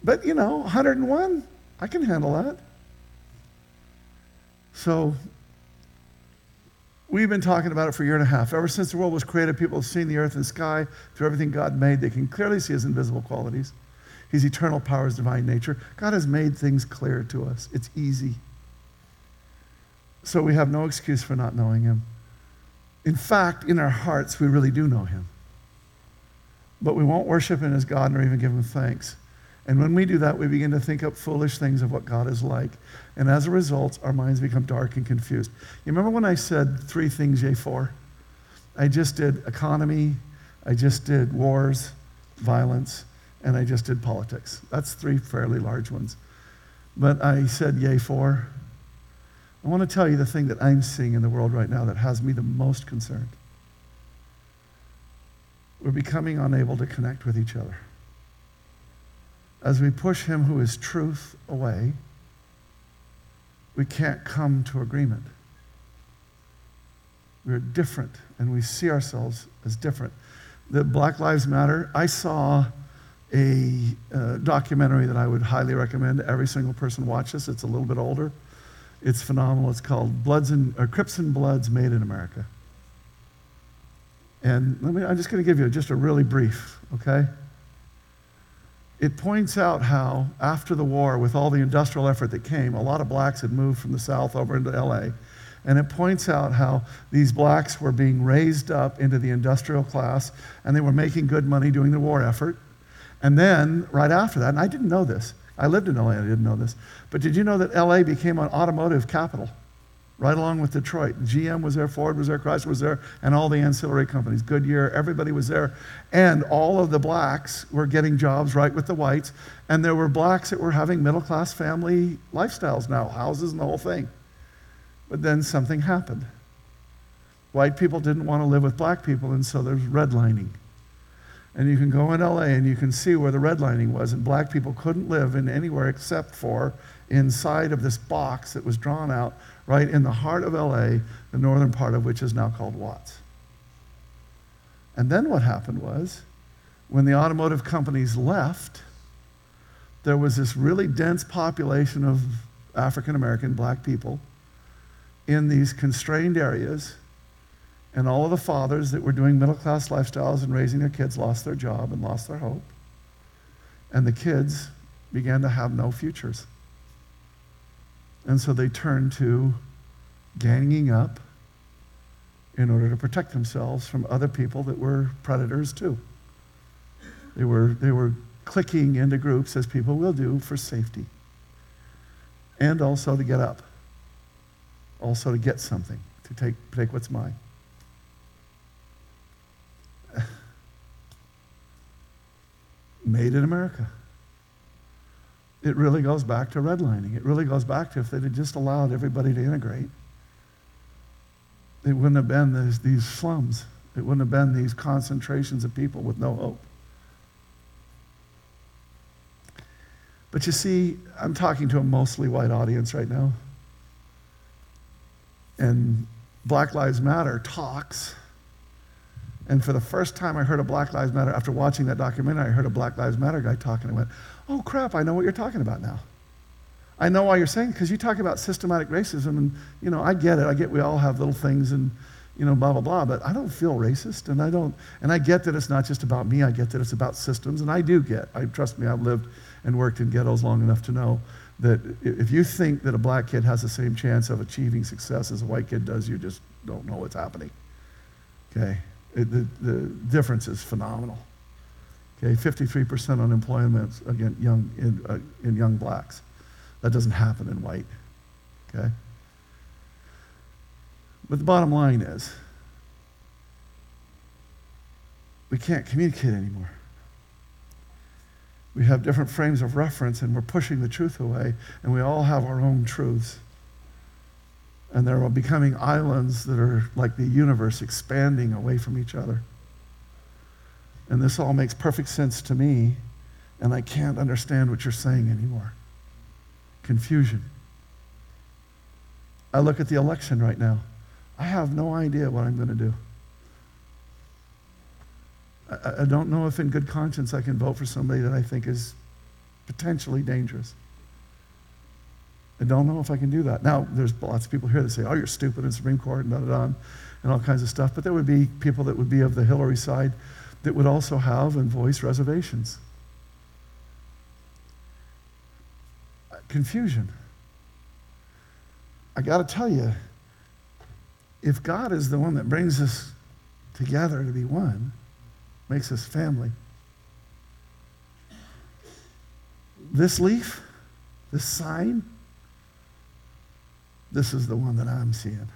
But, you know, 101, I can handle that. So, we've been talking about it for a year and a half. Ever since the world was created, people have seen the earth and sky through everything God made. They can clearly see his invisible qualities, his eternal powers, divine nature. God has made things clear to us. It's easy. So we have no excuse for not knowing him. In fact, in our hearts, we really do know him. But we won't worship him as God nor even give him thanks. And when we do that, we begin to think up foolish things of what God is like. And as a result, our minds become dark and confused. You remember when I said three things, J four? I just did economy, I just did wars, violence, and I just did politics. That's three fairly large ones. But I said yay four I want to tell you the thing that I'm seeing in the world right now that has me the most concerned. We're becoming unable to connect with each other. As we push Him who is truth away, we can't come to agreement. We're different, and we see ourselves as different. The Black Lives Matter, I saw a uh, documentary that I would highly recommend every single person watch this. It's a little bit older. It's phenomenal. It's called Bloods and, Crips and Bloods Made in America. And let me, I'm just going to give you just a really brief, okay? It points out how, after the war, with all the industrial effort that came, a lot of blacks had moved from the South over into LA. And it points out how these blacks were being raised up into the industrial class and they were making good money doing the war effort. And then, right after that, and I didn't know this, I lived in LA, I didn't know this. But did you know that LA became an automotive capital? Right along with Detroit. GM was there, Ford was there, Chrysler was there, and all the ancillary companies. Goodyear, everybody was there. And all of the blacks were getting jobs right with the whites. And there were blacks that were having middle class family lifestyles now, houses and the whole thing. But then something happened. White people didn't want to live with black people, and so there's redlining. And you can go in LA and you can see where the redlining was, and black people couldn't live in anywhere except for inside of this box that was drawn out right in the heart of LA, the northern part of which is now called Watts. And then what happened was, when the automotive companies left, there was this really dense population of African American black people in these constrained areas and all of the fathers that were doing middle class lifestyles and raising their kids lost their job and lost their hope. And the kids began to have no futures. And so they turned to ganging up in order to protect themselves from other people that were predators too. They were, they were clicking into groups, as people will do, for safety. And also to get up. Also to get something, to take, take what's mine. Made in America. It really goes back to redlining. It really goes back to if they'd just allowed everybody to integrate, it wouldn't have been this, these slums. It wouldn't have been these concentrations of people with no hope. But you see, I'm talking to a mostly white audience right now. And Black Lives Matter talks and for the first time I heard a Black Lives Matter, after watching that documentary, I heard a Black Lives Matter guy talking. I went, oh crap, I know what you're talking about now. I know why you're saying, because you talk about systematic racism, and, you know, I get it. I get we all have little things and, you know, blah, blah, blah, but I don't feel racist, and I don't, and I get that it's not just about me. I get that it's about systems, and I do get, I trust me, I've lived and worked in ghettos long enough to know that if you think that a black kid has the same chance of achieving success as a white kid does, you just don't know what's happening. Okay? It, the, the difference is phenomenal. Okay, 53% unemployment again, young, in, uh, in young blacks. That doesn't happen in white. Okay? But the bottom line is, we can't communicate anymore. We have different frames of reference and we're pushing the truth away, and we all have our own truths and they're becoming islands that are like the universe expanding away from each other. And this all makes perfect sense to me, and I can't understand what you're saying anymore. Confusion. I look at the election right now. I have no idea what I'm going to do. I, I don't know if, in good conscience, I can vote for somebody that I think is potentially dangerous. I don't know if I can do that. Now, there's lots of people here that say, oh, you're stupid in Supreme Court and da da da, and all kinds of stuff. But there would be people that would be of the Hillary side that would also have and voice reservations. Confusion. I got to tell you, if God is the one that brings us together to be one, makes us family, this leaf, this sign, this is the one that I'm seeing.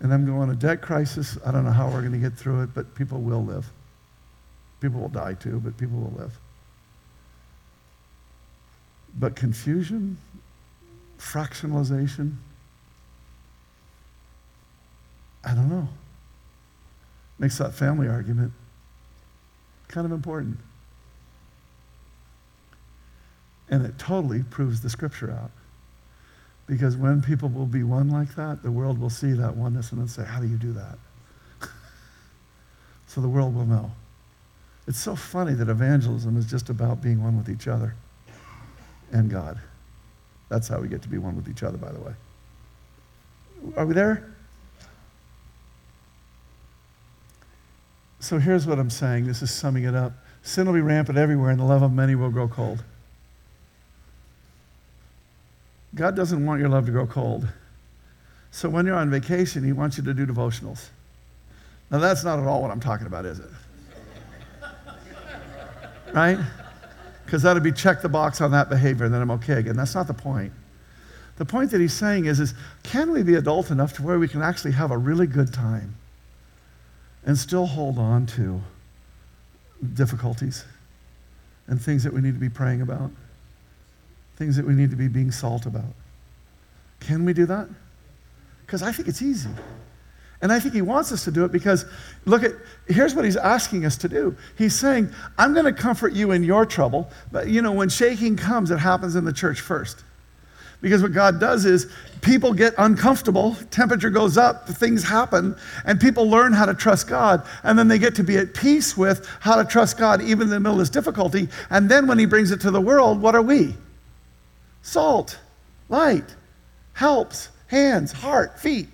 And I'm going, a debt crisis. I don't know how we're going to get through it, but people will live. People will die too, but people will live. But confusion, fractionalization, I don't know. Makes that family argument kind of important. And it totally proves the scripture out. Because when people will be one like that, the world will see that oneness and then say, How do you do that? so the world will know. It's so funny that evangelism is just about being one with each other and God. That's how we get to be one with each other, by the way. Are we there? So here's what I'm saying. This is summing it up. Sin will be rampant everywhere, and the love of many will grow cold. God doesn't want your love to grow cold. So when you're on vacation, He wants you to do devotionals. Now, that's not at all what I'm talking about, is it? right? Because that'd be check the box on that behavior, and then I'm okay again. That's not the point. The point that he's saying is, is can we be adult enough to where we can actually have a really good time and still hold on to difficulties and things that we need to be praying about? Things that we need to be being salt about. Can we do that? Because I think it's easy. And I think he wants us to do it because, look at, here's what he's asking us to do. He's saying, I'm going to comfort you in your trouble. But, you know, when shaking comes, it happens in the church first. Because what God does is people get uncomfortable, temperature goes up, things happen, and people learn how to trust God. And then they get to be at peace with how to trust God even in the middle of this difficulty. And then when he brings it to the world, what are we? Salt, light, helps, hands, heart, feet.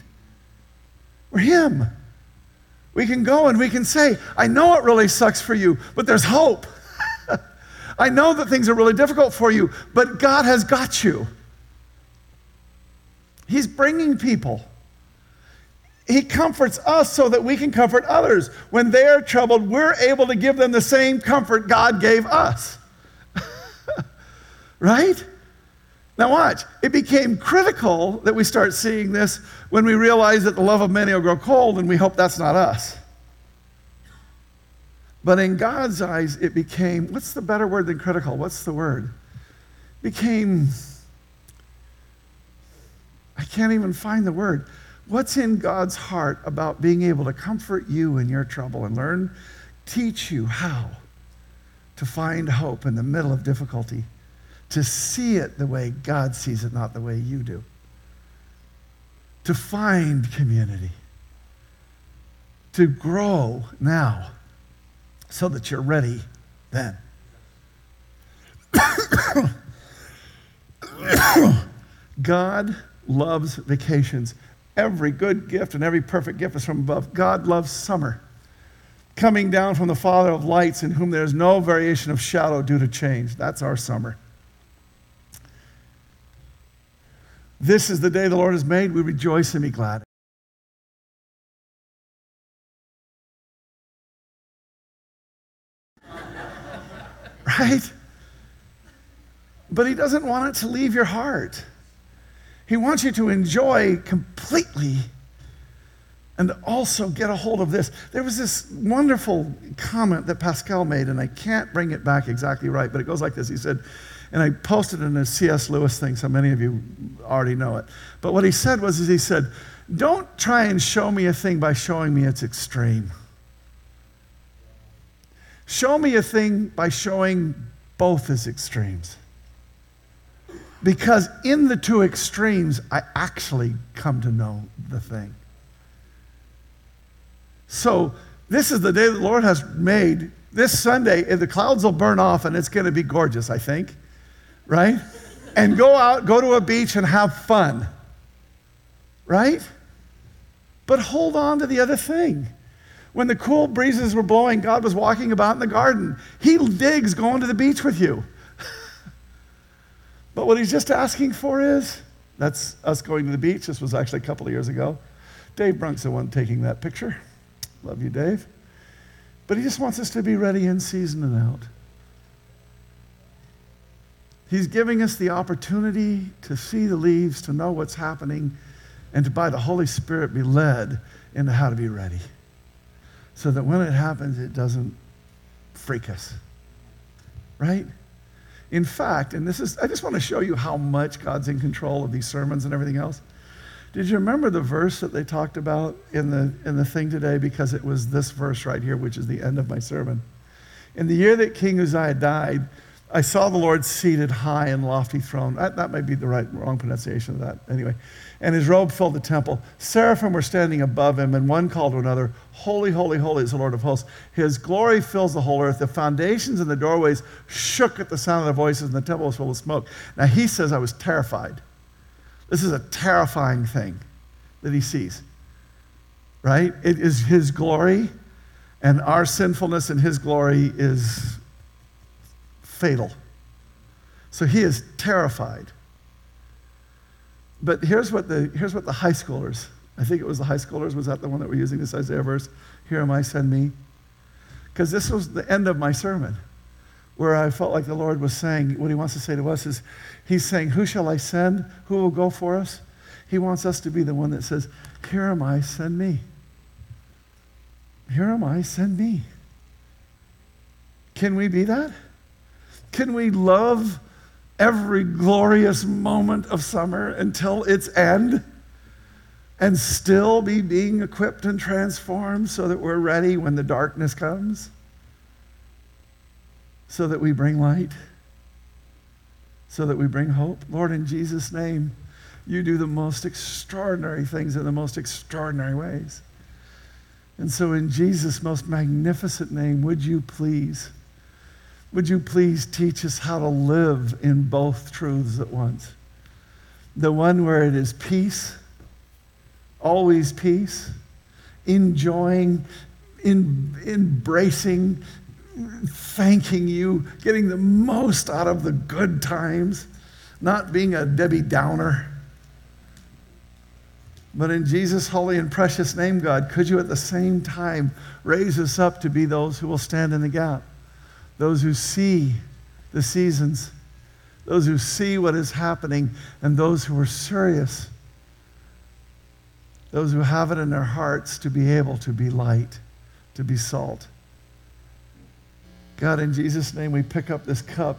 We're Him. We can go and we can say, I know it really sucks for you, but there's hope. I know that things are really difficult for you, but God has got you. He's bringing people. He comforts us so that we can comfort others. When they're troubled, we're able to give them the same comfort God gave us. right? Now, watch. It became critical that we start seeing this when we realize that the love of many will grow cold, and we hope that's not us. But in God's eyes, it became what's the better word than critical? What's the word? Became, I can't even find the word. What's in God's heart about being able to comfort you in your trouble and learn, teach you how to find hope in the middle of difficulty? To see it the way God sees it, not the way you do. To find community. To grow now so that you're ready then. God loves vacations. Every good gift and every perfect gift is from above. God loves summer, coming down from the Father of lights, in whom there is no variation of shadow due to change. That's our summer. This is the day the Lord has made. We rejoice and be glad. right? But He doesn't want it to leave your heart. He wants you to enjoy completely and also get a hold of this. There was this wonderful comment that Pascal made, and I can't bring it back exactly right, but it goes like this. He said, and I posted it in a C.S. Lewis thing, so many of you already know it. But what he said was, is he said, don't try and show me a thing by showing me its extreme. Show me a thing by showing both its extremes. Because in the two extremes, I actually come to know the thing. So, this is the day the Lord has made. This Sunday, eh, the clouds will burn off and it's going to be gorgeous, I think right? And go out, go to a beach and have fun, right? But hold on to the other thing. When the cool breezes were blowing, God was walking about in the garden. He digs going to the beach with you. but what he's just asking for is that's us going to the beach. This was actually a couple of years ago. Dave Brunk's the one taking that picture. Love you, Dave. But he just wants us to be ready in season and out. He's giving us the opportunity to see the leaves, to know what's happening, and to, by the Holy Spirit, be led into how to be ready. So that when it happens, it doesn't freak us. Right? In fact, and this is, I just want to show you how much God's in control of these sermons and everything else. Did you remember the verse that they talked about in the, in the thing today? Because it was this verse right here, which is the end of my sermon. In the year that King Uzziah died, I saw the Lord seated high and lofty throne. That, that might be the right, wrong pronunciation of that. Anyway. And his robe filled the temple. Seraphim were standing above him, and one called to another, Holy, holy, holy is the Lord of hosts. His glory fills the whole earth. The foundations and the doorways shook at the sound of their voices, and the temple was full of smoke. Now he says, I was terrified. This is a terrifying thing that he sees. Right? It is his glory, and our sinfulness and his glory is fatal. So he is terrified. But here's what the, here's what the high schoolers, I think it was the high schoolers, was that the one that we're using this Isaiah verse? Here am I, send me. Because this was the end of my sermon, where I felt like the Lord was saying, what he wants to say to us is, he's saying, Who shall I send? Who will go for us? He wants us to be the one that says, Here am I, send me. Here am I, send me. Can we be that? Can we love every glorious moment of summer until its end? and still be being equipped and transformed so that we're ready when the darkness comes? So that we bring light? So that we bring hope? Lord, in Jesus' name, you do the most extraordinary things in the most extraordinary ways. And so, in Jesus' most magnificent name, would you please, would you please teach us how to live in both truths at once? The one where it is peace, always peace, enjoying, in, embracing, thanking you, getting the most out of the good times, not being a Debbie Downer but in Jesus' holy and precious name, God, could you at the same time raise us up to be those who will stand in the gap? Those who see the seasons, those who see what is happening, and those who are serious, those who have it in their hearts to be able to be light, to be salt. God, in Jesus' name, we pick up this cup.